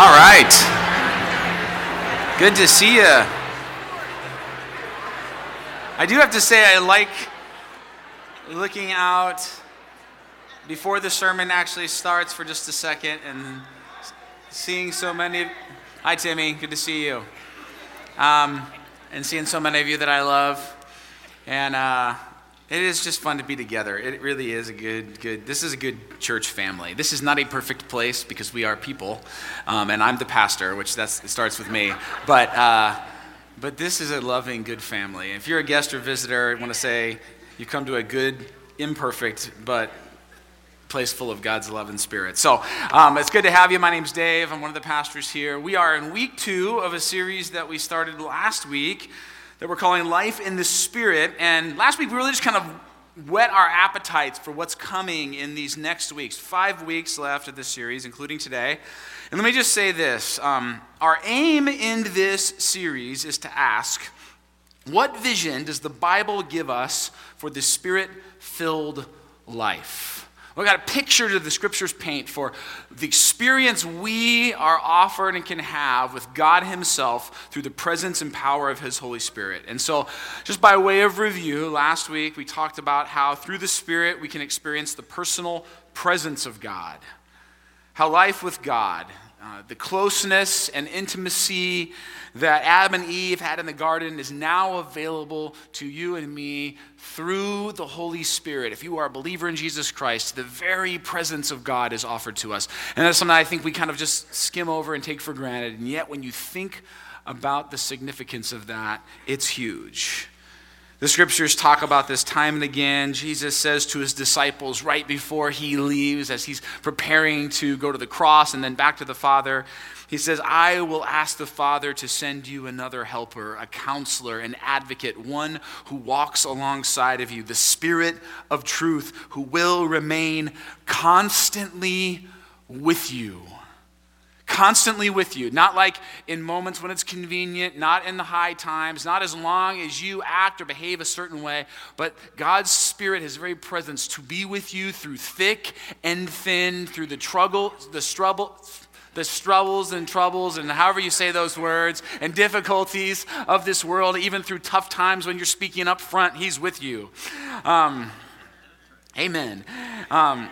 All right. Good to see you. I do have to say, I like looking out before the sermon actually starts for just a second and seeing so many. Hi, Timmy. Good to see you. Um, and seeing so many of you that I love. And uh, it is just fun to be together. It really is a good, good. This is a good church family. This is not a perfect place because we are people, um, and I'm the pastor, which that's it starts with me. But uh, but this is a loving, good family. If you're a guest or visitor, I want to say you come to a good, imperfect, but place full of God's love and spirit. So um, it's good to have you. My name's Dave. I'm one of the pastors here. We are in week two of a series that we started last week that we're calling Life in the Spirit. And last week we really just kind of whet our appetites for what's coming in these next weeks. Five weeks left of this series, including today. And let me just say this um, our aim in this series is to ask, what vision does the Bible give us for the spirit filled life? We've got a picture that the scriptures paint for the experience we are offered and can have with God Himself through the presence and power of His Holy Spirit. And so, just by way of review, last week we talked about how through the Spirit we can experience the personal presence of God, how life with God, uh, the closeness and intimacy that Adam and Eve had in the garden is now available to you and me through the Holy Spirit. If you are a believer in Jesus Christ, the very presence of God is offered to us. And that's something I think we kind of just skim over and take for granted. And yet, when you think about the significance of that, it's huge. The scriptures talk about this time and again. Jesus says to his disciples right before he leaves, as he's preparing to go to the cross and then back to the Father, he says, I will ask the Father to send you another helper, a counselor, an advocate, one who walks alongside of you, the Spirit of truth, who will remain constantly with you constantly with you. Not like in moments when it's convenient, not in the high times, not as long as you act or behave a certain way, but God's Spirit, His very presence, to be with you through thick and thin, through the struggle, the struggle. The struggles and troubles, and however you say those words, and difficulties of this world, even through tough times when you're speaking up front, He's with you. Um, amen. Um,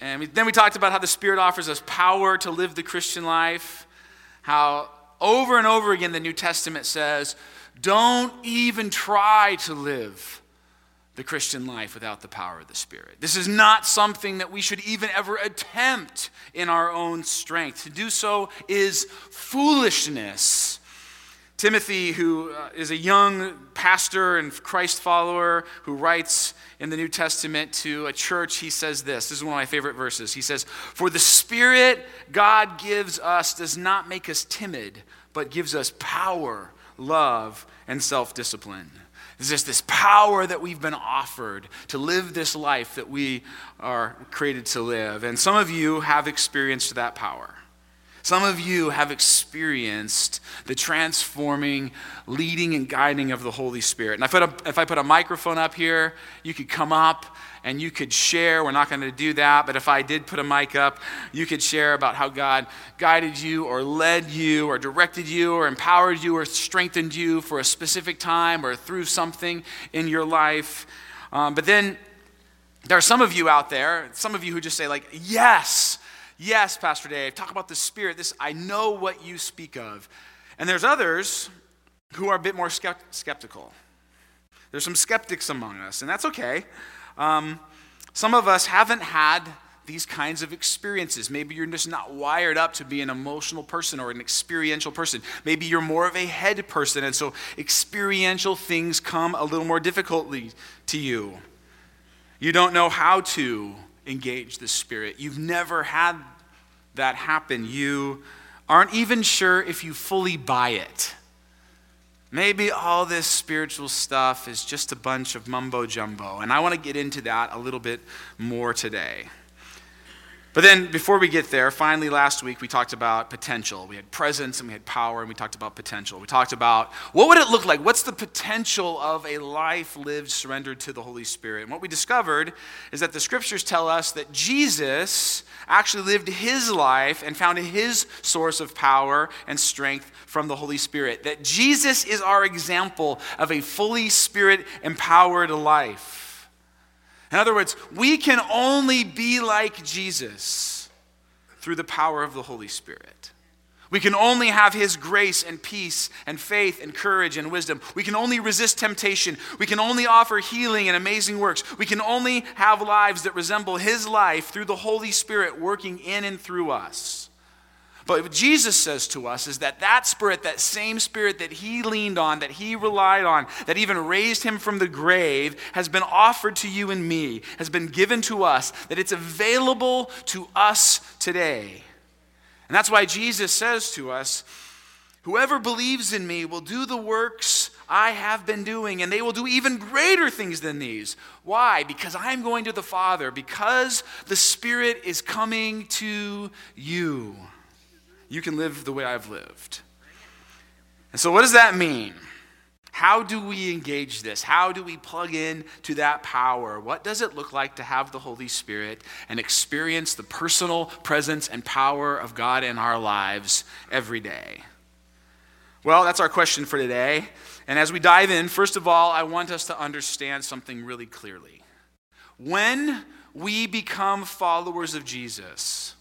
and we, then we talked about how the Spirit offers us power to live the Christian life. How over and over again the New Testament says, don't even try to live the Christian life without the power of the Spirit. This is not something that we should even ever attempt in our own strength. To do so is foolishness. Timothy, who uh, a young pastor and Christ follower who writes in the New Testament to a church, he says this. This is one of my favorite verses. He says, For the Spirit God gives us does not make us timid, but gives us power, love, and self discipline. There's just this power that we've been offered to live this life that we are created to live. And some of you have experienced that power. Some of you have experienced the transforming, leading, and guiding of the Holy Spirit. And if I, put a, if I put a microphone up here, you could come up and you could share. We're not going to do that, but if I did put a mic up, you could share about how God guided you or led you or directed you or empowered you or strengthened you for a specific time or through something in your life. Um, but then there are some of you out there, some of you who just say, like, yes, Yes, Pastor Dave, talk about the Spirit. This I know what you speak of. And there's others who are a bit more skeptical. There's some skeptics among us, and that's okay. Um, some of us haven't had these kinds of experiences. Maybe you're just not wired up to be an emotional person or an experiential person. Maybe you're more of a head person, and so experiential things come a little more difficultly to you. You don't know how to engage the Spirit. You've never had that happen. You aren't even sure if you fully buy it. Maybe all this spiritual stuff is just a bunch of mumbo jumbo, and I want to get into that a little bit more today. But then, before we get there, finally, last week we talked about potential. We had presence and we had power, and we talked about potential. We talked about what would it look like? What's the potential of a life lived surrendered to the Holy Spirit? And what we discovered is that the scriptures tell us that Jesus actually lived his life and found his source of power and strength from the Holy Spirit. That Jesus is our example of a fully Spirit empowered life. In other words, we can only be like Jesus through the power of the Holy Spirit. We can only have His grace and peace and faith and courage and wisdom. We can only resist temptation. We can only offer healing and amazing works. We can only have lives that resemble His life through the Holy Spirit working in and through us. But what Jesus says to us is that that spirit, that same spirit that he leaned on, that he relied on, that even raised him from the grave, has been offered to you and me, has been given to us, that it's available to us today. And that's why Jesus says to us, Whoever believes in me will do the works I have been doing, and they will do even greater things than these. Why? Because I'm going to the Father, because the Spirit is coming to you you can live the way I've lived. And so, what does that mean? How do we engage this? How do we plug in to that power? What does it look like to have the Holy Spirit and experience the personal presence and power of God in our lives every day? Well, that's our question for today. And as we dive in, first of all, I want us to understand something really clearly. When we become followers of Jesus,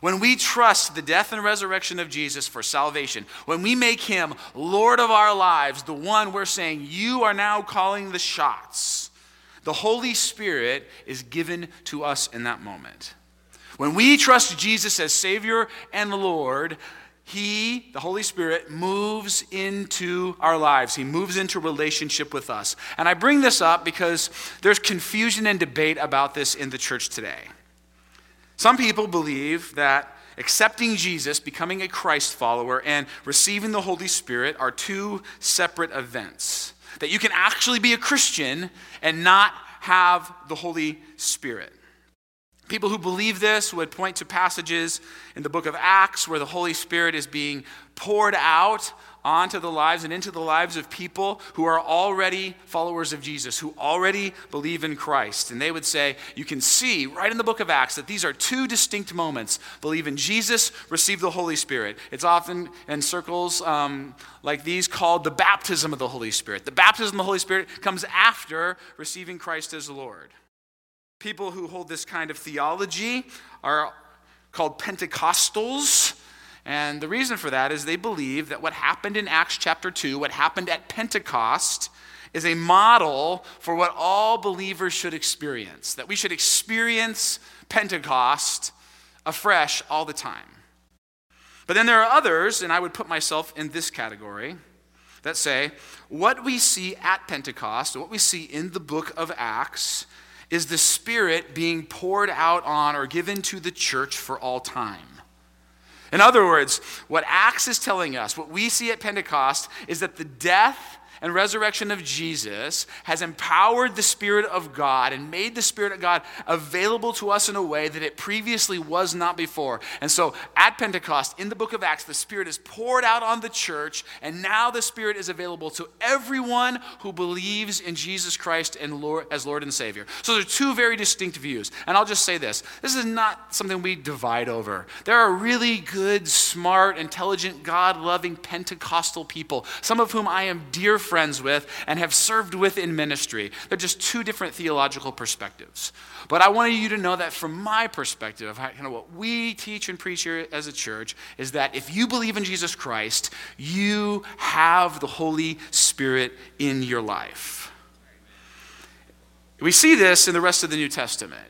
when we trust the death and resurrection of Jesus for salvation, when we make him Lord of our lives, the one we're saying, You are now calling the shots, the Holy Spirit is given to us in that moment. When we trust Jesus as Savior and Lord, he, the Holy Spirit, moves into our lives. He moves into relationship with us. And I bring this up because there's confusion and debate about this in the church today. Some people believe that accepting Jesus, becoming a Christ follower, and receiving the Holy Spirit are two separate events. That you can actually be a Christian and not have the Holy Spirit. People who believe this would point to passages in the book of Acts where the Holy Spirit is being poured out onto the lives and into the lives of people who are already followers of Jesus, who already believe in Christ. And they would say, you can see right in the book of Acts that these are two distinct moments believe in Jesus, receive the Holy Spirit. It's often in circles um, like these called the baptism of the Holy Spirit. The baptism of the Holy Spirit comes after receiving Christ as Lord. People who hold this kind of theology are called Pentecostals. And the reason for that is they believe that what happened in Acts chapter 2, what happened at Pentecost, is a model for what all believers should experience. That we should experience Pentecost afresh all the time. But then there are others, and I would put myself in this category, that say what we see at Pentecost, what we see in the book of Acts, is the Spirit being poured out on or given to the church for all time. In other words, what Acts is telling us, what we see at Pentecost, is that the death and resurrection of Jesus has empowered the Spirit of God and made the Spirit of God available to us in a way that it previously was not before. And so at Pentecost, in the book of Acts, the Spirit is poured out on the church, and now the Spirit is available to everyone who believes in Jesus Christ and Lord, as Lord and Savior. So there are two very distinct views. And I'll just say this this is not something we divide over. There are really good, smart, intelligent, God loving Pentecostal people, some of whom I am dear with and have served with in ministry. They're just two different theological perspectives. But I wanted you to know that from my perspective, kind of what we teach and preach here as a church is that if you believe in Jesus Christ, you have the Holy Spirit in your life. We see this in the rest of the New Testament.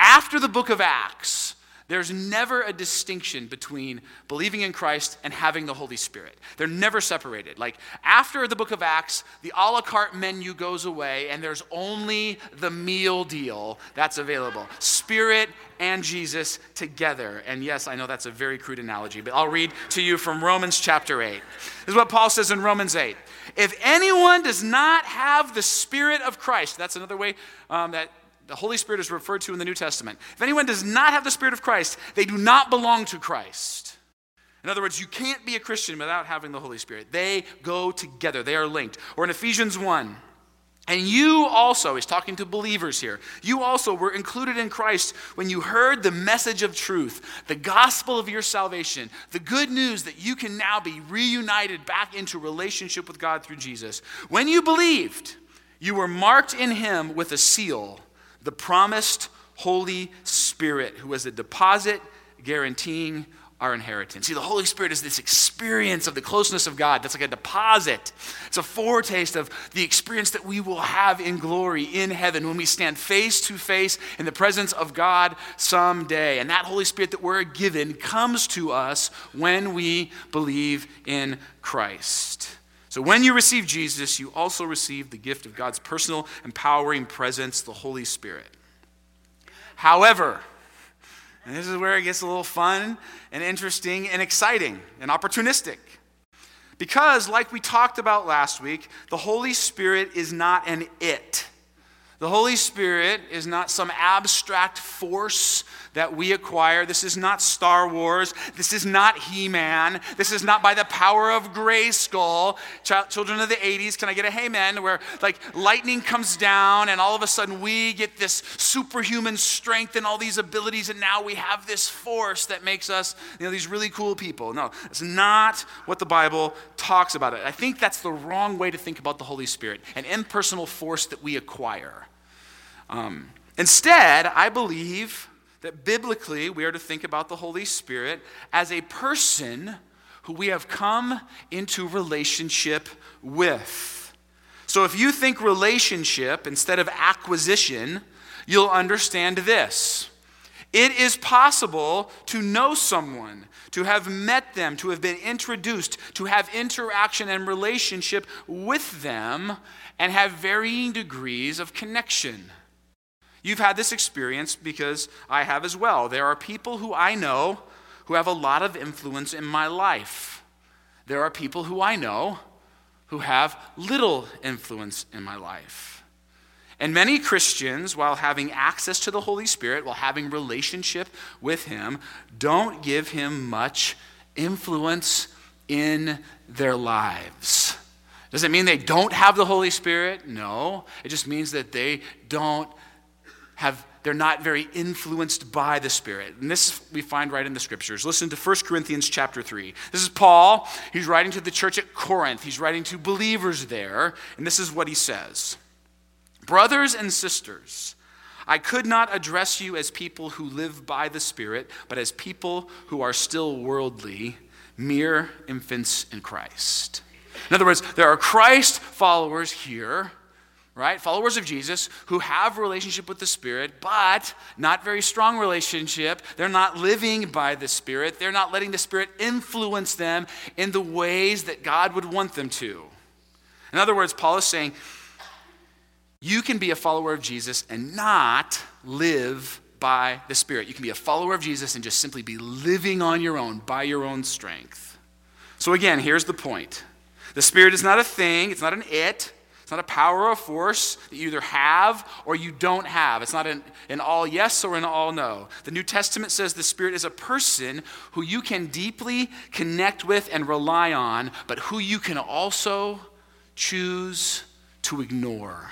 After the book of Acts, there's never a distinction between believing in Christ and having the Holy Spirit. They're never separated. Like after the book of Acts, the a la carte menu goes away and there's only the meal deal that's available Spirit and Jesus together. And yes, I know that's a very crude analogy, but I'll read to you from Romans chapter 8. This is what Paul says in Romans 8. If anyone does not have the Spirit of Christ, that's another way um, that the Holy Spirit is referred to in the New Testament. If anyone does not have the Spirit of Christ, they do not belong to Christ. In other words, you can't be a Christian without having the Holy Spirit. They go together, they are linked. Or in Ephesians 1, and you also, he's talking to believers here, you also were included in Christ when you heard the message of truth, the gospel of your salvation, the good news that you can now be reunited back into relationship with God through Jesus. When you believed, you were marked in him with a seal, the promised Holy Spirit, who was a deposit guaranteeing our inheritance. See, the Holy Spirit is this experience of the closeness of God that's like a deposit. It's a foretaste of the experience that we will have in glory in heaven when we stand face to face in the presence of God someday. And that Holy Spirit that we're given comes to us when we believe in Christ. So when you receive Jesus, you also receive the gift of God's personal, empowering presence, the Holy Spirit. However, and this is where it gets a little fun and interesting and exciting and opportunistic. Because, like we talked about last week, the Holy Spirit is not an it. The Holy Spirit is not some abstract force that we acquire. This is not Star Wars. This is not He Man. This is not by the power of Grayskull. Ch- children of the 80s, can I get a hey man? Where like lightning comes down and all of a sudden we get this superhuman strength and all these abilities, and now we have this force that makes us, you know, these really cool people. No, it's not what the Bible talks about it. I think that's the wrong way to think about the Holy Spirit, an impersonal force that we acquire. Um, instead, I believe that biblically we are to think about the Holy Spirit as a person who we have come into relationship with. So if you think relationship instead of acquisition, you'll understand this. It is possible to know someone, to have met them, to have been introduced, to have interaction and relationship with them, and have varying degrees of connection. You've had this experience because I have as well. There are people who I know who have a lot of influence in my life. There are people who I know who have little influence in my life. And many Christians, while having access to the Holy Spirit, while having relationship with Him, don't give Him much influence in their lives. Does it mean they don't have the Holy Spirit? No. It just means that they don't have they're not very influenced by the spirit. And this we find right in the scriptures. Listen to 1 corinthians chapter 3 this is paul. He's writing to the church at corinth. He's writing to believers there. And this is what he says. Brothers and sisters i could not address you as people who live by the spirit but as people who are still worldly mere infants in christ. In other words there are christ followers here right? Followers of Jesus who have relationship with the Spirit, but not very strong relationship. They're not living by the Spirit. They're not letting the Spirit influence them in the ways that God would want them to. In other words, Paul is saying, you can be a follower of Jesus and not live by the Spirit. You can be a follower of Jesus and just simply be living on your own, by your own strength. So, again, here's the point the Spirit is not a thing, it's not an it. It's not a power or force that you either have or you don't have. It's not an, an all yes or an all no. The New Testament says the Spirit is a person who you can deeply connect with and rely on, but who you can also choose to ignore.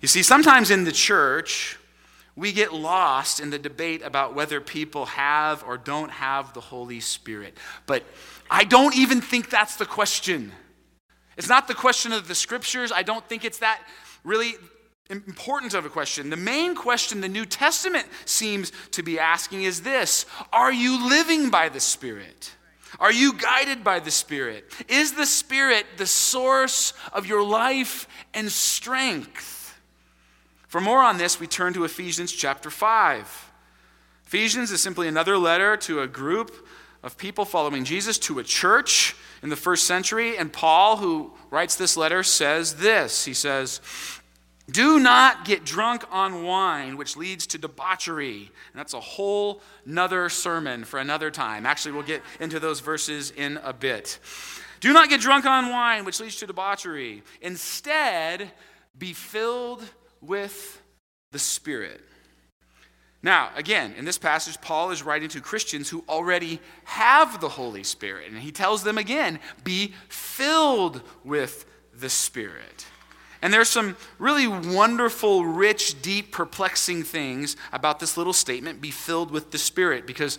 You see, sometimes in the church, we get lost in the debate about whether people have or don't have the Holy Spirit. But I don't even think that's the question. It's not the question of the scriptures. I don't think it's that really important of a question. The main question the New Testament seems to be asking is this Are you living by the Spirit? Are you guided by the Spirit? Is the Spirit the source of your life and strength? For more on this, we turn to Ephesians chapter 5. Ephesians is simply another letter to a group of people following Jesus, to a church in the first century. And Paul, who writes this letter, says this He says, Do not get drunk on wine, which leads to debauchery. And that's a whole nother sermon for another time. Actually, we'll get into those verses in a bit. Do not get drunk on wine, which leads to debauchery. Instead, be filled with the Spirit. Now, again, in this passage, Paul is writing to Christians who already have the Holy Spirit. And he tells them again, be filled with the Spirit. And there's some really wonderful, rich, deep, perplexing things about this little statement, be filled with the Spirit, because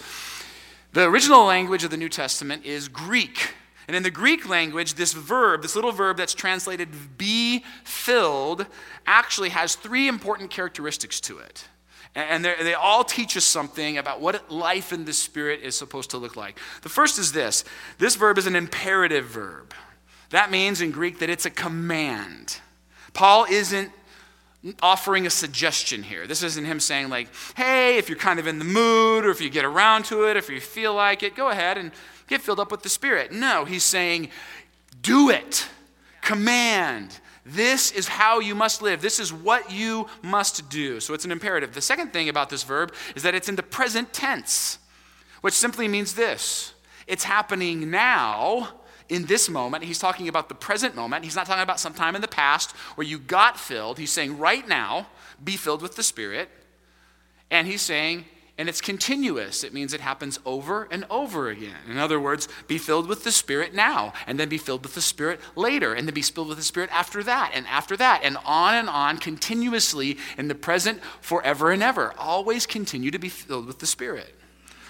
the original language of the New Testament is Greek. And in the Greek language, this verb, this little verb that's translated be filled, actually has three important characteristics to it. And they all teach us something about what life in the Spirit is supposed to look like. The first is this this verb is an imperative verb. That means in Greek that it's a command. Paul isn't offering a suggestion here. This isn't him saying, like, hey, if you're kind of in the mood, or if you get around to it, if you feel like it, go ahead and get filled up with the Spirit. No, he's saying, do it. Command. This is how you must live. This is what you must do. So it's an imperative. The second thing about this verb is that it's in the present tense, which simply means this it's happening now in this moment. He's talking about the present moment. He's not talking about some time in the past where you got filled. He's saying right now, be filled with the Spirit. And he's saying, and it's continuous. It means it happens over and over again. In other words, be filled with the Spirit now, and then be filled with the Spirit later, and then be filled with the Spirit after that, and after that, and on and on, continuously in the present, forever and ever. Always continue to be filled with the Spirit.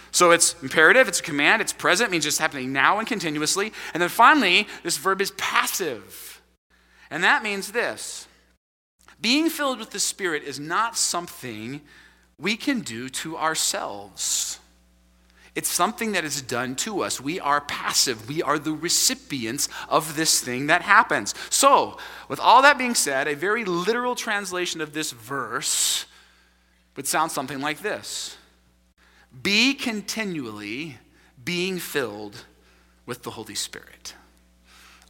So it's imperative, it's a command, it's present, means it's happening now and continuously. And then finally, this verb is passive. And that means this being filled with the Spirit is not something we can do to ourselves. It's something that is done to us. We are passive. We are the recipients of this thing that happens. So, with all that being said, a very literal translation of this verse would sound something like this be continually being filled with the Holy Spirit.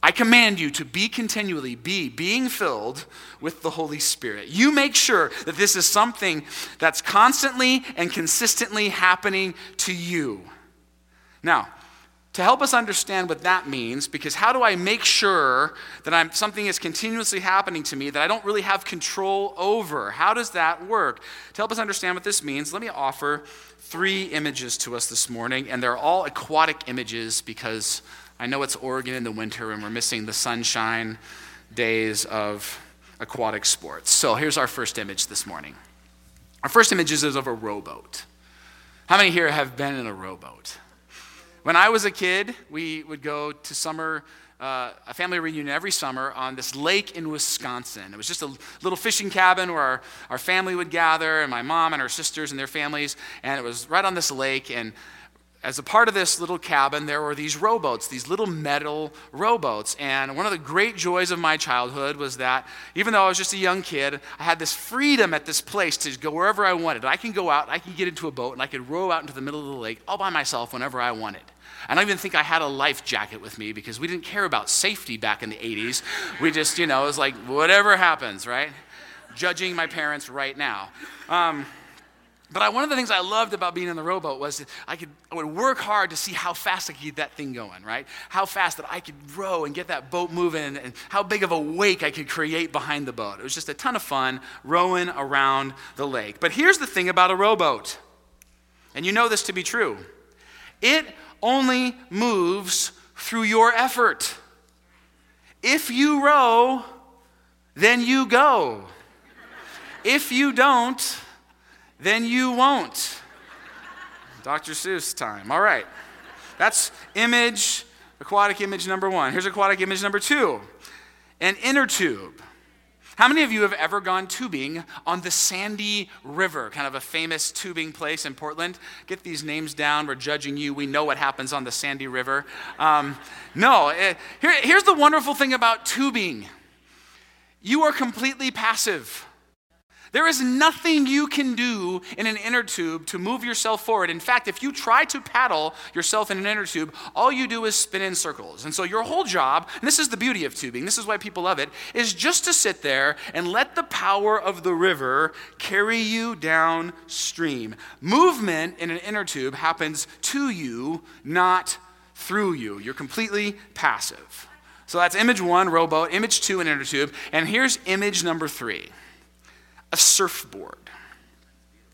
I command you to be continually be being filled with the Holy Spirit. You make sure that this is something that's constantly and consistently happening to you. Now, to help us understand what that means, because how do I make sure that I'm, something is continuously happening to me that I don't really have control over? How does that work? To help us understand what this means, let me offer three images to us this morning, and they're all aquatic images because I know it's Oregon in the winter and we're missing the sunshine days of aquatic sports. So here's our first image this morning. Our first image is of a rowboat. How many here have been in a rowboat? When I was a kid, we would go to summer uh, a family reunion every summer on this lake in Wisconsin. It was just a little fishing cabin where our, our family would gather, and my mom and her sisters and their families, and it was right on this lake. And as a part of this little cabin, there were these rowboats, these little metal rowboats. And one of the great joys of my childhood was that even though I was just a young kid, I had this freedom at this place to go wherever I wanted. I can go out, I can get into a boat, and I could row out into the middle of the lake all by myself whenever I wanted. I don't even think I had a life jacket with me because we didn't care about safety back in the 80s. We just, you know, it was like, whatever happens, right? Judging my parents right now. Um, but I, one of the things I loved about being in the rowboat was that I, could, I would work hard to see how fast I could get that thing going, right? How fast that I could row and get that boat moving and how big of a wake I could create behind the boat. It was just a ton of fun rowing around the lake. But here's the thing about a rowboat, and you know this to be true it only moves through your effort. If you row, then you go. If you don't, then you won't. Dr. Seuss time. All right. That's image, aquatic image number one. Here's aquatic image number two an inner tube. How many of you have ever gone tubing on the Sandy River, kind of a famous tubing place in Portland? Get these names down. We're judging you. We know what happens on the Sandy River. Um, no, it, eh, here, here's the wonderful thing about tubing you are completely passive. There is nothing you can do in an inner tube to move yourself forward. In fact, if you try to paddle yourself in an inner tube, all you do is spin in circles. And so your whole job, and this is the beauty of tubing, this is why people love it, is just to sit there and let the power of the river carry you downstream. Movement in an inner tube happens to you, not through you. You're completely passive. So that's image one, rowboat, image two, an inner tube. And here's image number three. A surfboard.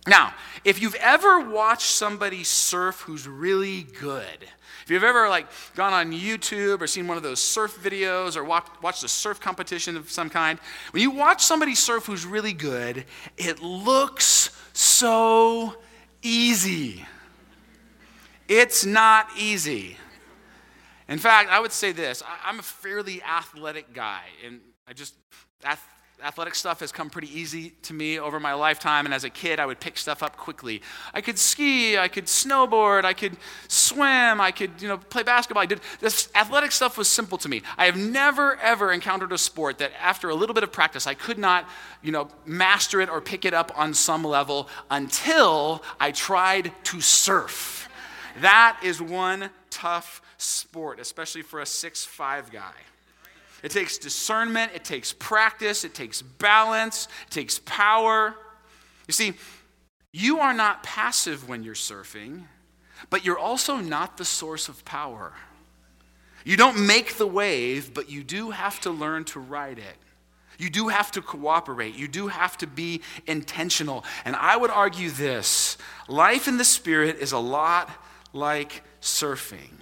Now, if you've ever watched somebody surf who's really good, if you've ever like gone on YouTube or seen one of those surf videos or watch, watched a surf competition of some kind, when you watch somebody surf who's really good, it looks so easy. It's not easy. In fact, I would say this I, am a fairly athletic guy, and I just, athletic stuff has come pretty easy to me over my lifetime. And as a kid, I would pick stuff up quickly. I could ski, I could snowboard, I could swim, I could, you know, play basketball. I did this athletic stuff was simple to me. I have never ever encountered a sport that after a little bit of practice, I could not, you know, master it or pick it up on some level until I tried to surf. That is one tough sport, especially for a six-five guy. It takes discernment, it takes practice, it takes balance, it takes power. You see, you are not passive when you're surfing, but you're also not the source of power. You don't make the wave, but you do have to learn to ride it. You do have to cooperate. You do have to be intentional. And I would argue this life in the Spirit is a lot like surfing.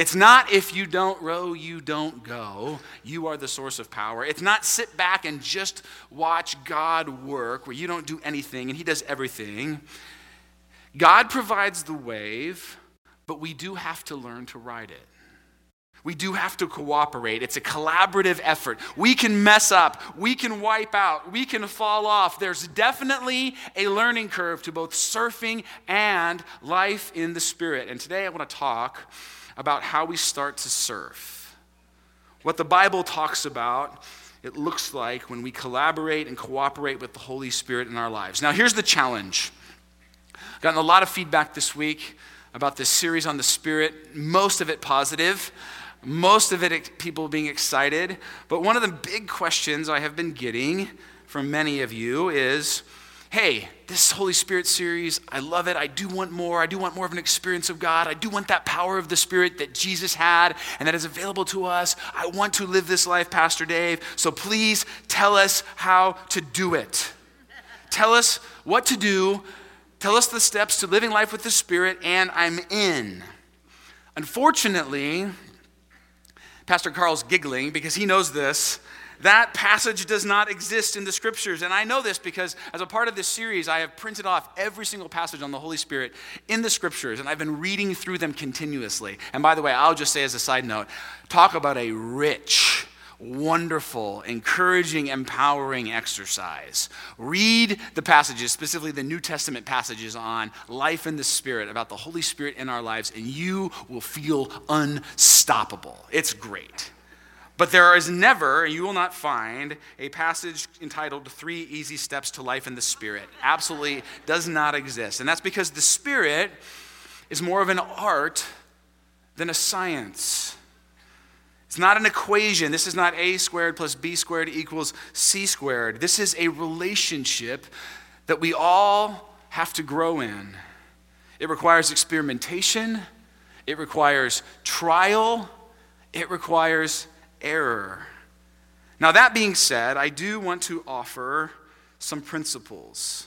It's not if you don't row, you don't go. You are the source of power. It's not sit back and just watch God work where you don't do anything and He does everything. God provides the wave, but we do have to learn to ride it. We do have to cooperate. It's a collaborative effort. We can mess up. We can wipe out. We can fall off. There's definitely a learning curve to both surfing and life in the Spirit. And today I want to talk about how we start to serve. What the Bible talks about, it looks like when we collaborate and cooperate with the Holy Spirit in our lives. Now, here's the challenge. I've gotten a lot of feedback this week about this series on the Spirit, most of it positive, most of it people being excited. But one of the big questions I have been getting from many of you is hey, this Holy Spirit series, I love it. I do want more. I do want more of an experience of God. I do want that power of the Spirit that Jesus had and that is available to us. I want to live this life, Pastor Dave. So please tell us how to do it. Tell us what to do. Tell us the steps to living life with the Spirit, and I'm in. Unfortunately, Pastor Carl's giggling because he knows this. That passage does not exist in the scriptures. And I know this because as a part of this series, I have printed off every single passage on the Holy Spirit in the scriptures, and I've been reading through them continuously. And by the way, I'll just say as a side note talk about a rich, wonderful, encouraging, empowering exercise. Read the passages, specifically the New Testament passages on life in the Spirit, about the Holy Spirit in our lives, and you will feel unstoppable. It's great. But there is never, and you will not find, a passage entitled Three Easy Steps to Life in the Spirit. Absolutely does not exist. And that's because the Spirit is more of an art than a science. It's not an equation. This is not a squared plus b squared equals c squared. This is a relationship that we all have to grow in. It requires experimentation, it requires trial, it requires error. Now, that being said, I do want to offer some principles,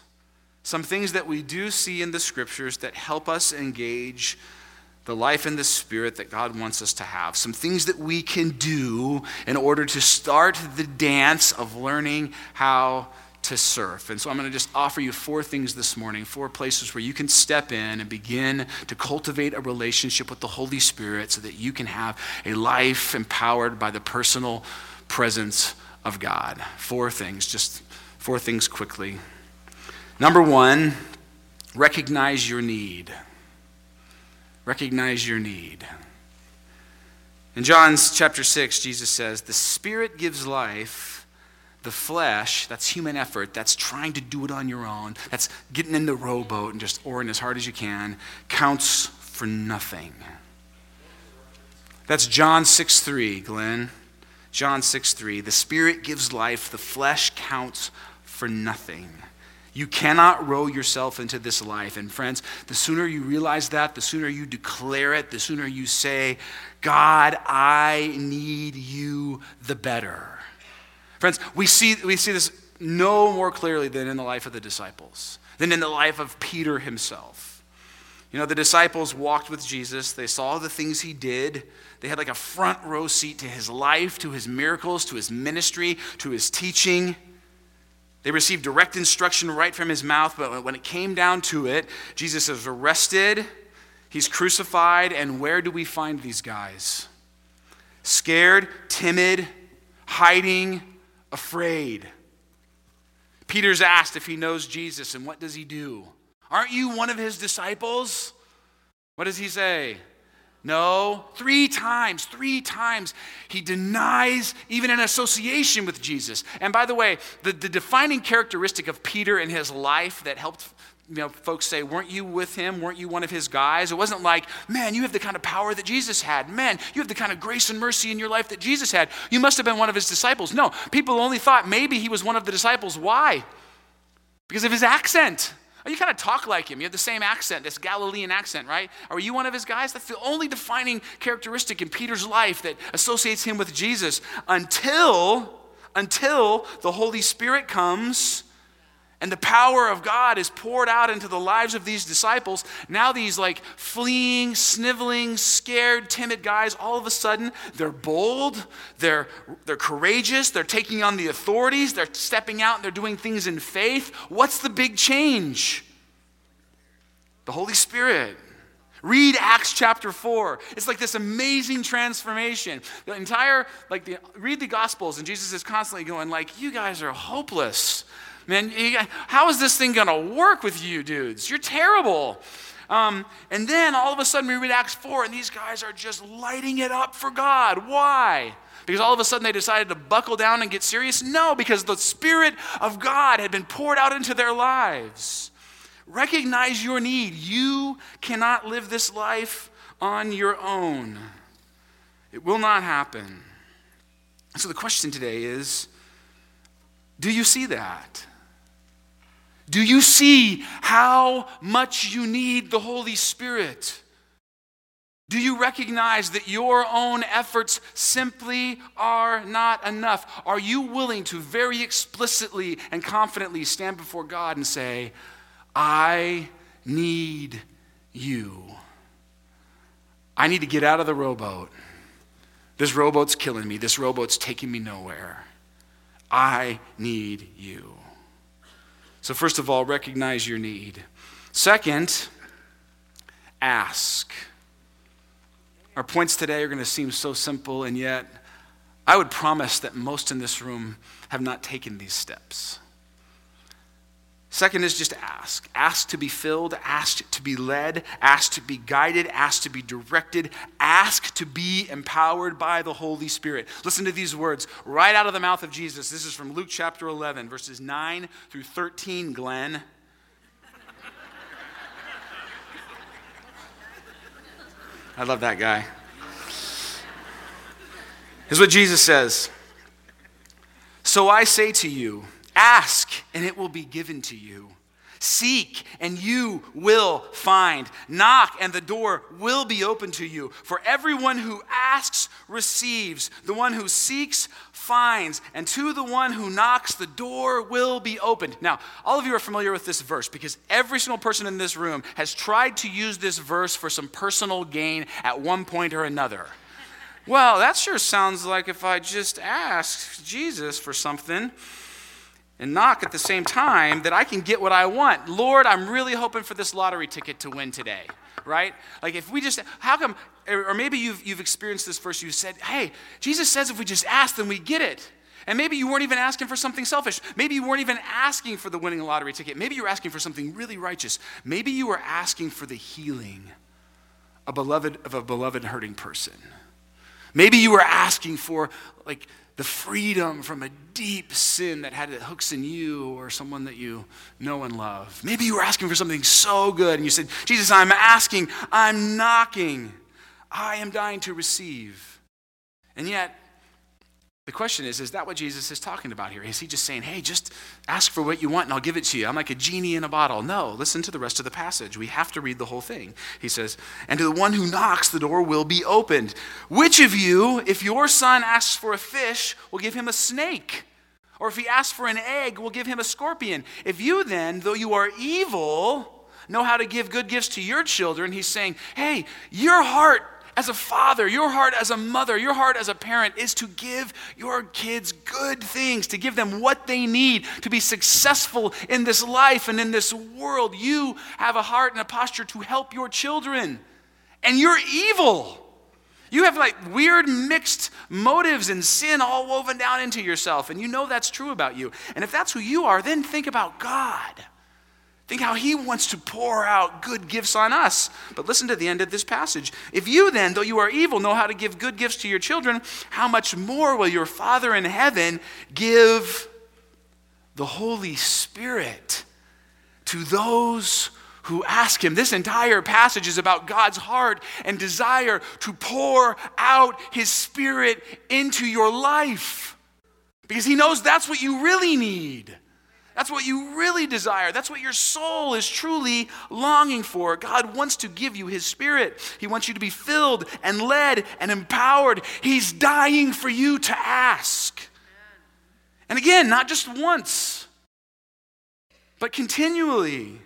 some things that we do see in the scriptures that help us engage the life in the spirit that God wants us to have, some things that we can do in order to start the dance of learning how to surf. And so I'm going to just offer you four things this morning, four places where you can step in and begin to cultivate a relationship with the Holy Spirit so that you can have a life empowered by the personal presence of God. Four things, just four things quickly. Number one, recognize your need. Recognize your need. In John's chapter 6, Jesus says, The Spirit gives life the flesh, that's human effort, that's trying to do it on your own, that's getting in the rowboat and just oaring as hard as you can, counts for nothing. That's John 6 3, Glenn. John 6 3. The Spirit gives life, the flesh counts for nothing. You cannot row yourself into this life. And friends, the sooner you realize that, the sooner you declare it, the sooner you say, God, I need you, the better. Friends, we see, we see this no more clearly than in the life of the disciples, than in the life of Peter himself. You know, the disciples walked with Jesus, they saw the things he did. They had like a front row seat to his life, to his miracles, to his ministry, to his teaching. They received direct instruction right from his mouth, but when it came down to it, Jesus is arrested, he's crucified, and where do we find these guys? Scared, timid, hiding, afraid. Peter's asked if he knows Jesus, and what does he do? Aren't you one of his disciples? What does he say? No, three times, three times he denies even an association with Jesus. And by the way, the, the defining characteristic of Peter in his life that helped you know, folks say, weren't you with him? Weren't you one of his guys? It wasn't like, man, you have the kind of power that Jesus had. Man, you have the kind of grace and mercy in your life that Jesus had. You must have been one of his disciples. No, people only thought maybe he was one of the disciples. Why? Because of his accent. You kind of talk like him. You have the same accent, this Galilean accent, right? Are you one of his guys? That's the only defining characteristic in Peter's life that associates him with Jesus until until the Holy Spirit comes and the power of God is poured out into the lives of these disciples. Now, these like fleeing, sniveling, scared, timid guys, all of a sudden, they're bold, they're, they're courageous, they're taking on the authorities, they're stepping out, they're doing things in faith. What's the big change? The Holy Spirit. Read Acts chapter 4. It's like this amazing transformation. The entire, like, the, read the Gospels, and Jesus is constantly going, like, you guys are hopeless. Man, how is this thing going to work with you dudes? You're terrible. Um, and then all of a sudden we read Acts 4, and these guys are just lighting it up for God. Why? Because all of a sudden they decided to buckle down and get serious? No, because the Spirit of God had been poured out into their lives. Recognize your need. You cannot live this life on your own, it will not happen. So the question today is do you see that? Do you see how much you need the Holy Spirit? Do you recognize that your own efforts simply are not enough? Are you willing to very explicitly and confidently stand before God and say, I need you? I need to get out of the rowboat. This rowboat's killing me. This rowboat's taking me nowhere. I need you. So, first of all, recognize your need. Second, ask. Our points today are going to seem so simple, and yet I would promise that most in this room have not taken these steps. Second is just ask. Ask to be filled, ask to be led, ask to be guided, ask to be directed, ask to be empowered by the Holy Spirit. Listen to these words right out of the mouth of Jesus. This is from Luke chapter 11, verses 9 through 13, Glenn. I love that guy. Here's what Jesus says So I say to you, Ask, and it will be given to you. Seek, and you will find. Knock, and the door will be open to you. For everyone who asks receives, the one who seeks finds, and to the one who knocks, the door will be opened. Now, all of you are familiar with this verse because every single person in this room has tried to use this verse for some personal gain at one point or another. Well, that sure sounds like if I just ask Jesus for something and knock at the same time that I can get what I want. Lord, I'm really hoping for this lottery ticket to win today, right? Like if we just, how come, or maybe you've, you've experienced this first, you said, hey, Jesus says if we just ask, then we get it. And maybe you weren't even asking for something selfish. Maybe you weren't even asking for the winning lottery ticket. Maybe you were asking for something really righteous. Maybe you were asking for the healing a beloved, of a beloved hurting person. Maybe you were asking for like the freedom from a deep sin that had hooks in you or someone that you know and love. Maybe you were asking for something so good and you said, Jesus, I'm asking, I'm knocking, I am dying to receive. And yet, the question is, is that what Jesus is talking about here? Is he just saying, hey, just ask for what you want and I'll give it to you? I'm like a genie in a bottle. No, listen to the rest of the passage. We have to read the whole thing. He says, and to the one who knocks, the door will be opened. Which of you, if your son asks for a fish, will give him a snake? Or if he asks for an egg, we'll give him a scorpion. If you then, though you are evil, know how to give good gifts to your children, he's saying, hey, your heart as a father, your heart as a mother, your heart as a parent is to give your kids good things, to give them what they need to be successful in this life and in this world. You have a heart and a posture to help your children, and you're evil. You have like weird mixed motives and sin all woven down into yourself, and you know that's true about you. And if that's who you are, then think about God. Think how he wants to pour out good gifts on us. But listen to the end of this passage. If you then, though you are evil, know how to give good gifts to your children, how much more will your Father in heaven give the Holy Spirit to those who ask him. This entire passage is about God's heart and desire to pour out his spirit into your life because he knows that's what you really need. That's what you really desire. That's what your soul is truly longing for. God wants to give you His Spirit. He wants you to be filled and led and empowered. He's dying for you to ask. And again, not just once, but continually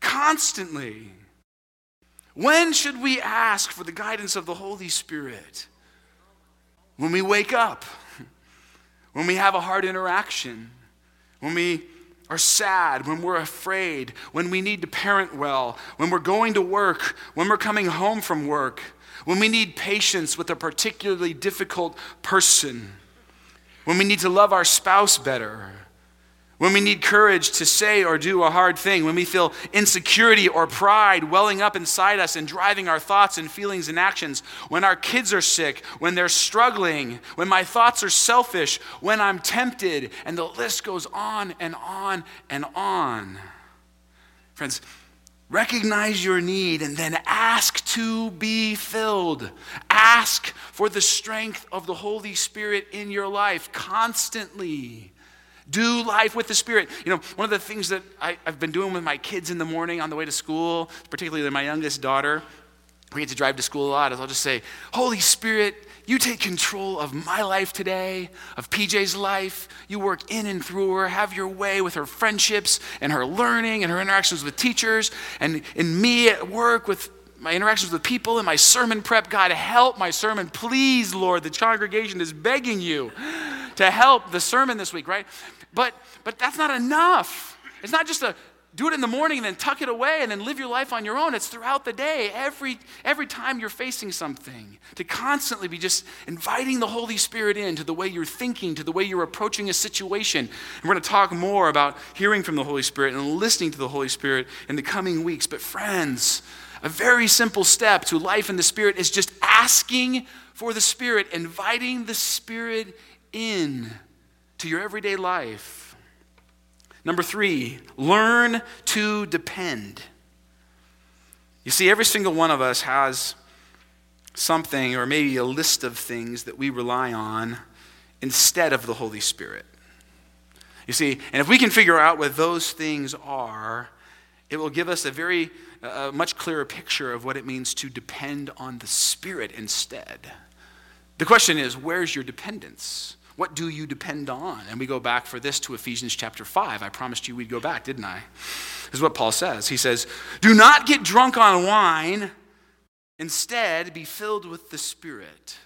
constantly. When should we ask for the guidance of the Holy Spirit? When we wake up, when we have a hard interaction, when we are sad, when we're afraid, when we need to parent well, when we're going to work, when we're coming home from work, when we need patience with a particularly difficult person, when we need to love our spouse better when we need courage to say or do a hard thing, when we feel insecurity or pride welling up inside us and driving our thoughts and feelings and actions, when our kids are sick, when they're struggling, when my thoughts are selfish, when I'm tempted, and the list goes on and on and on. Friends, recognize your need and then ask to be filled. Ask for the strength of the Holy Spirit in your life constantly. Do life with the Spirit. You know, one of the things that I, have been doing with my kids in the morning on the way to school, particularly my youngest daughter, we get to drive to school a lot, is I'll just say, Holy Spirit, you take control of my life today, of PJ's life. You work in and through her, have your way with her friendships and her learning and her interactions with teachers, and in me at work with my interactions with people and my sermon prep. God, help my sermon. Please, Lord, the congregation is begging you to help the sermon this week, right? But but that's not enough. It's not just a do it in the morning and then tuck it away and then live your life on your own. It's throughout the day, every every time you're facing something, to constantly be just inviting the Holy Spirit in to the way you're thinking, to the way you're approaching a situation. And we're going to talk more about hearing from the Holy Spirit and listening to the Holy Spirit in the coming weeks. But friends, a very simple step to life in the Spirit is just asking for the Spirit, inviting the Spirit in to your everyday life. Number three, learn to depend. You see, every single one of us has something or maybe a list of things that we rely on instead of the Holy Spirit. You see, and if we can figure out what those things are, it will give us a very a much clearer picture of what it means to depend on the Spirit instead. The question is, where's your dependence? What do you depend on? And we go back for this to Ephesians chapter 5. I promised you we'd go back, didn't I? This is what Paul says. He says, Do not get drunk on wine, instead, be filled with the Spirit.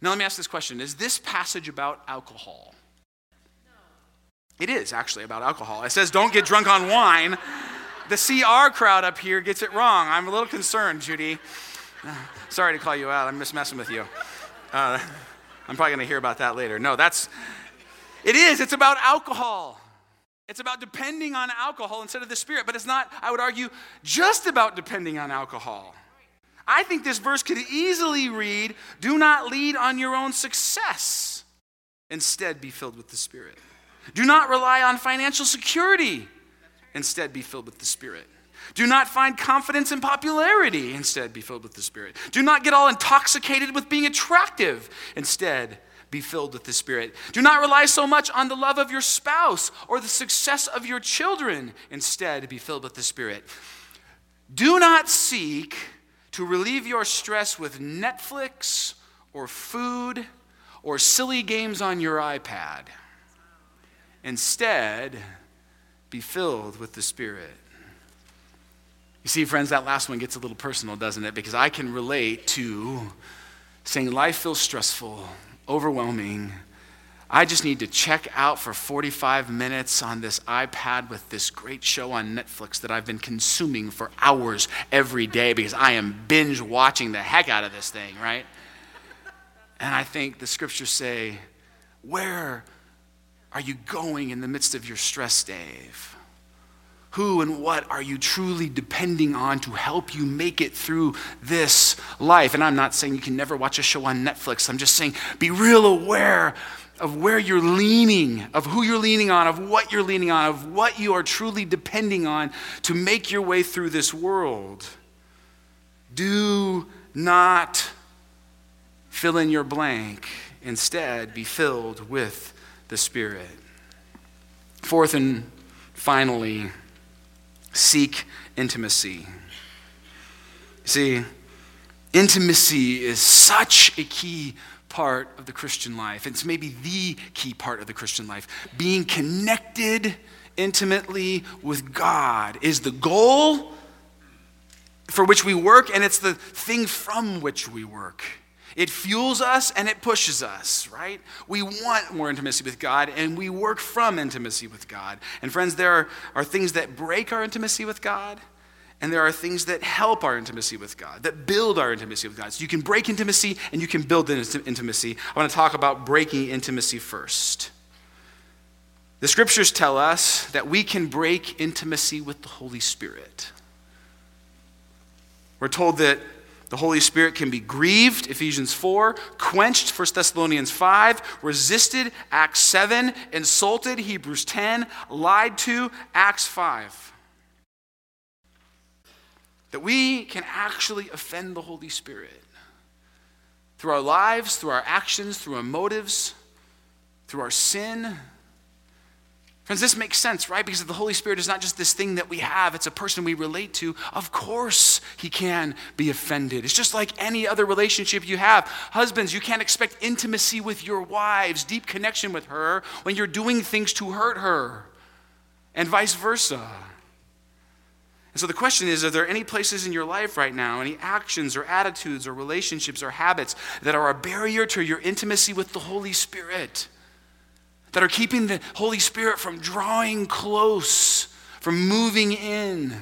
Now, let me ask this question Is this passage about alcohol? It is actually about alcohol. It says, Don't get drunk on wine. The CR crowd up here gets it wrong. I'm a little concerned, Judy. Sorry to call you out. I'm just messing with you. Uh, I'm probably going to hear about that later. No, that's, it is. It's about alcohol. It's about depending on alcohol instead of the Spirit. But it's not, I would argue, just about depending on alcohol. I think this verse could easily read do not lead on your own success, instead, be filled with the Spirit. Do not rely on financial security Instead, be filled with the Spirit. Do not find confidence in popularity. Instead, be filled with the Spirit. Do not get all intoxicated with being attractive. Instead, be filled with the Spirit. Do not rely so much on the love of your spouse or the success of your children. Instead, be filled with the Spirit. Do not seek to relieve your stress with Netflix or food or silly games on your iPad. Instead, be filled with the Spirit. You see, friends, that last one gets a little personal, doesn't it? Because I can relate to saying life feels stressful, overwhelming. I just need to check out for 45 minutes on this iPad with this great show on Netflix that I've been consuming for hours every day because I am binge watching the heck out of this thing, right? And I think the scriptures say, Where are you going in the midst of your stress, Dave? Who and what are you truly depending on to help you make it through this life? And I'm not saying you can never watch a show on Netflix. I'm just saying be real aware of where you're leaning, of who you're leaning on, of what you're leaning on, of what you are truly depending on to make your way through this world. Do not fill in your blank. Instead, be filled with the Spirit. Fourth and finally, seek intimacy. See, intimacy is such a key part of the Christian life. It's maybe the key part of the Christian life. Being connected intimately with God is the goal for which we work, and it's the thing from which we work. It fuels us and it pushes us, right? We want more intimacy with God and we work from intimacy with God. And friends, there are, are things that break our intimacy with God. And there are things that help our intimacy with God, that build our intimacy with God. So you can break intimacy and you can build intimacy. I want to talk about breaking intimacy first. The scriptures tell us that we can break intimacy with the Holy Spirit. We're told that the Holy Spirit can be grieved, Ephesians 4, quenched, 1 Thessalonians 5, resisted, Acts 7, insulted, Hebrews 10, lied to, Acts 5. That we can actually offend the Holy Spirit through our lives, through our actions, through our motives, through our sin Friends, this makes sense, right? Because the Holy Spirit is not just this thing that we have, it's a person we relate to. Of course, he can be offended. It's just like any other relationship you have. Husbands, you can't expect intimacy with your wives, deep connection with her, when you're doing things to hurt her, and vice versa. And so the question is Are there any places in your life right now, any actions or attitudes or relationships or habits that are a barrier to your intimacy with the Holy Spirit? That are keeping the Holy Spirit from drawing close, from moving in,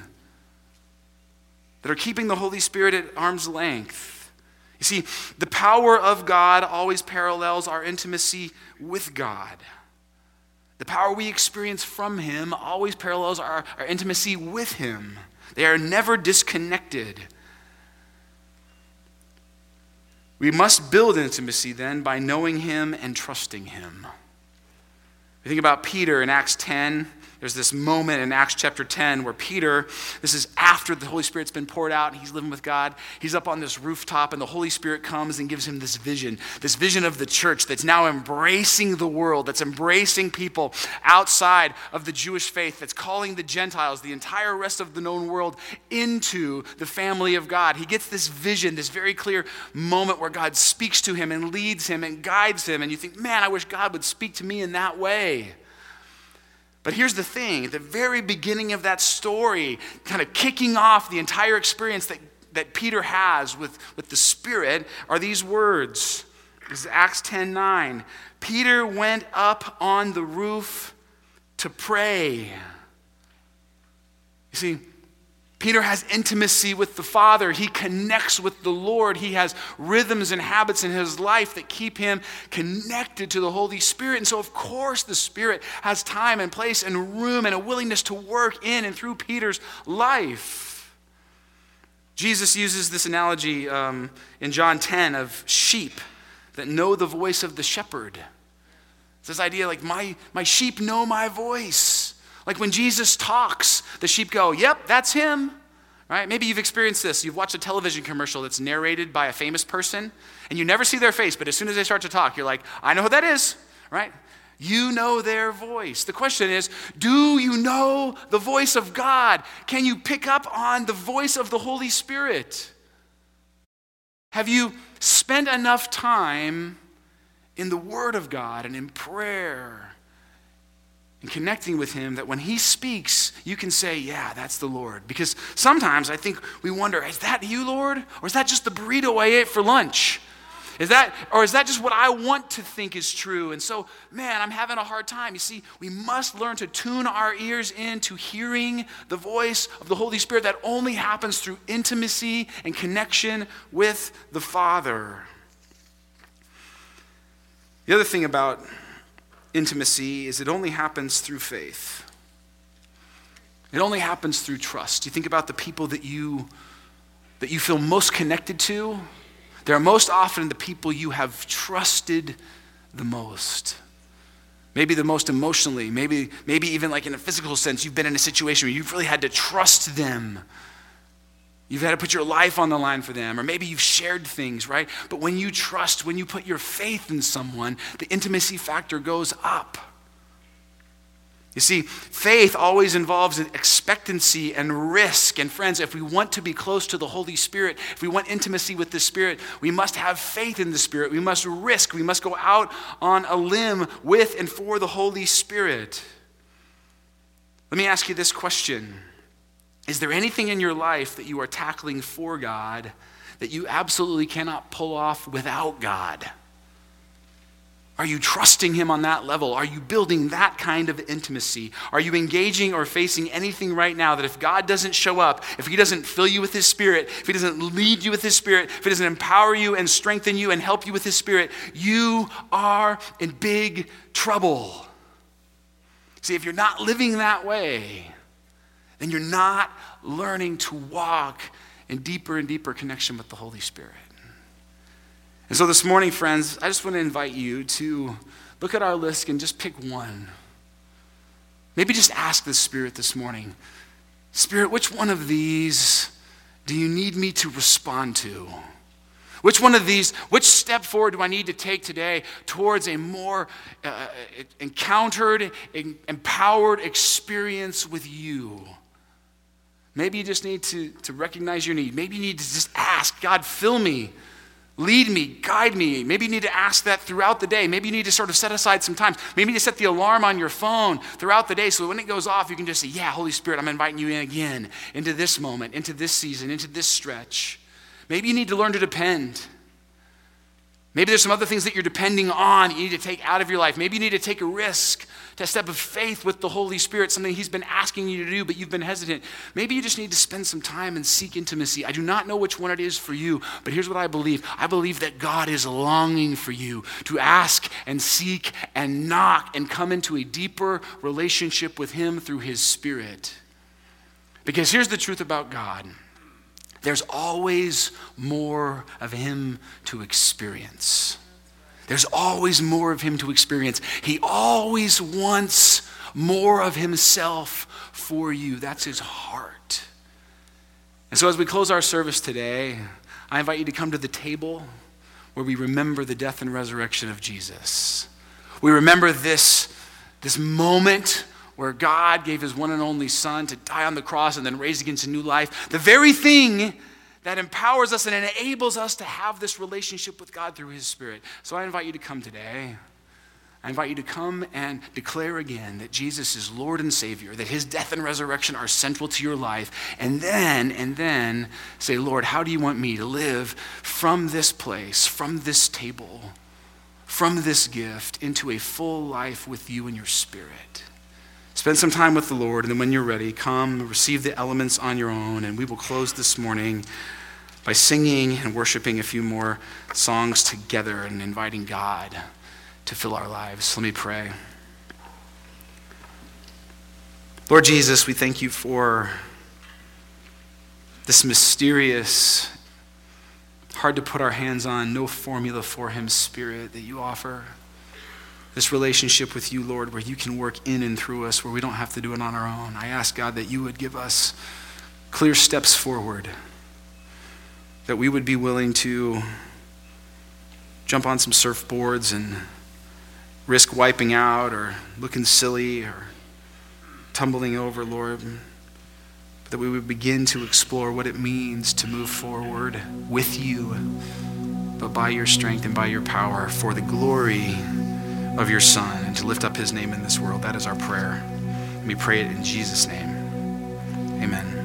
that are keeping the Holy Spirit at arm's length. You see, the power of God always parallels our intimacy with God. The power we experience from Him always parallels our, our intimacy with Him. They are never disconnected. We must build intimacy then by knowing Him and trusting Him. Think about Peter in Acts 10. There's this moment in Acts chapter 10 where Peter, this is after the Holy Spirit's been poured out and he's living with God. He's up on this rooftop and the Holy Spirit comes and gives him this vision, this vision of the church that's now embracing the world, that's embracing people outside of the Jewish faith, that's calling the Gentiles, the entire rest of the known world, into the family of God. He gets this vision, this very clear moment where God speaks to him and leads him and guides him. And you think, man, I wish God would speak to me in that way. But here's the thing at the very beginning of that story, kind of kicking off the entire experience that, that Peter has with, with the Spirit, are these words. This is Acts 10 9. Peter went up on the roof to pray. You see, Peter has intimacy with the Father. He connects with the Lord. He has rhythms and habits in his life that keep him connected to the Holy Spirit. And so, of course, the Spirit has time and place and room and a willingness to work in and through Peter's life. Jesus uses this analogy um, in John 10 of sheep that know the voice of the shepherd. It's this idea like, my, my sheep know my voice. Like when Jesus talks, the sheep go, Yep, that's him. Right? Maybe you've experienced this. You've watched a television commercial that's narrated by a famous person, and you never see their face, but as soon as they start to talk, you're like, I know who that is, right? You know their voice. The question is do you know the voice of God? Can you pick up on the voice of the Holy Spirit? Have you spent enough time in the Word of God and in prayer and connecting with Him that when He speaks, you can say, Yeah, that's the Lord. Because sometimes I think we wonder, Is that you, Lord? Or is that just the burrito I ate for lunch? Is that, or is that just what I want to think is true? And so, man, I'm having a hard time. You see, we must learn to tune our ears into hearing the voice of the Holy Spirit that only happens through intimacy and connection with the Father. The other thing about intimacy is it only happens through faith. It only happens through trust. You think about the people that you that you feel most connected to, they're most often the people you have trusted the most. Maybe the most emotionally, maybe, maybe even like in a physical sense, you've been in a situation where you've really had to trust them. You've had to put your life on the line for them, or maybe you've shared things, right? But when you trust, when you put your faith in someone, the intimacy factor goes up. You see, faith always involves expectancy and risk. And friends, if we want to be close to the Holy Spirit, if we want intimacy with the Spirit, we must have faith in the Spirit. We must risk. We must go out on a limb with and for the Holy Spirit. Let me ask you this question Is there anything in your life that you are tackling for God that you absolutely cannot pull off without God? Are you trusting Him on that level? Are you building that kind of intimacy? Are you engaging or facing anything right now that if God doesn't show up, if He doesn't fill you with His Spirit, if He doesn't lead you with His Spirit, if He doesn't empower you and strengthen you and help you with His Spirit, you are in big trouble? See, if you're not living that way, then you're not learning to walk in deeper and deeper connection with the Holy Spirit. And so this morning, friends, I just want to invite you to look at our list and just pick one. Maybe just ask the Spirit this morning Spirit, which one of these do you need me to respond to? Which one of these, which step forward do I need to take today towards a more uh, encountered, empowered experience with you? Maybe you just need to, to recognize your need. Maybe you need to just ask, God, fill me Lead me, guide me. Maybe you need to ask that throughout the day. Maybe you need to sort of set aside some time. Maybe you set the alarm on your phone throughout the day so when it goes off, you can just say, Yeah, Holy Spirit, I'm inviting you in again into this moment, into this season, into this stretch. Maybe you need to learn to depend. Maybe there's some other things that you're depending on you need to take out of your life. Maybe you need to take a risk, to step of faith with the Holy Spirit, something He's been asking you to do, but you've been hesitant. Maybe you just need to spend some time and seek intimacy. I do not know which one it is for you, but here's what I believe I believe that God is longing for you to ask and seek and knock and come into a deeper relationship with Him through His Spirit. Because here's the truth about God. There's always more of Him to experience. There's always more of Him to experience. He always wants more of Himself for you. That's His heart. And so, as we close our service today, I invite you to come to the table where we remember the death and resurrection of Jesus. We remember this, this moment where God gave his one and only Son to die on the cross and then raise again to new life. The very thing that empowers us and enables us to have this relationship with God through his Spirit. So I invite you to come today. I invite you to come and declare again that Jesus is Lord and Savior, that his death and resurrection are central to your life. And then, and then say, Lord, how do you want me to live from this place, from this table, from this gift into a full life with you and your Spirit? Spend some time with the Lord, and then when you're ready, come receive the elements on your own. And we will close this morning by singing and worshiping a few more songs together and inviting God to fill our lives. Let me pray. Lord Jesus, we thank you for this mysterious, hard to put our hands on, no formula for Him spirit that you offer this relationship with you, Lord, where you can work in and through us, where we don't have to do it on our own. I ask, God, that you would give us clear steps forward, that we would be willing to jump on some surfboards and risk wiping out or looking silly or tumbling over, Lord. That we would begin to explore what it means to move forward with you, but by your strength and by your power for the glory of your Son and to lift up his name in this world. That is our prayer. And We pray it in Jesus' name. Amen.